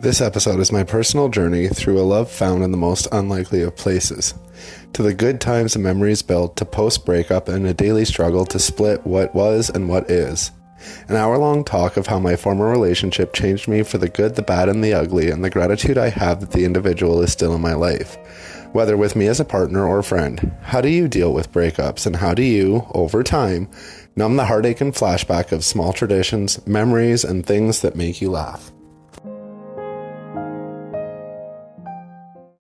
This episode is my personal journey through a love found in the most unlikely of places. To the good times and memories built to post breakup and a daily struggle to split what was and what is. An hour long talk of how my former relationship changed me for the good, the bad, and the ugly, and the gratitude I have that the individual is still in my life. Whether with me as a partner or friend, how do you deal with breakups, and how do you, over time, numb the heartache and flashback of small traditions, memories, and things that make you laugh?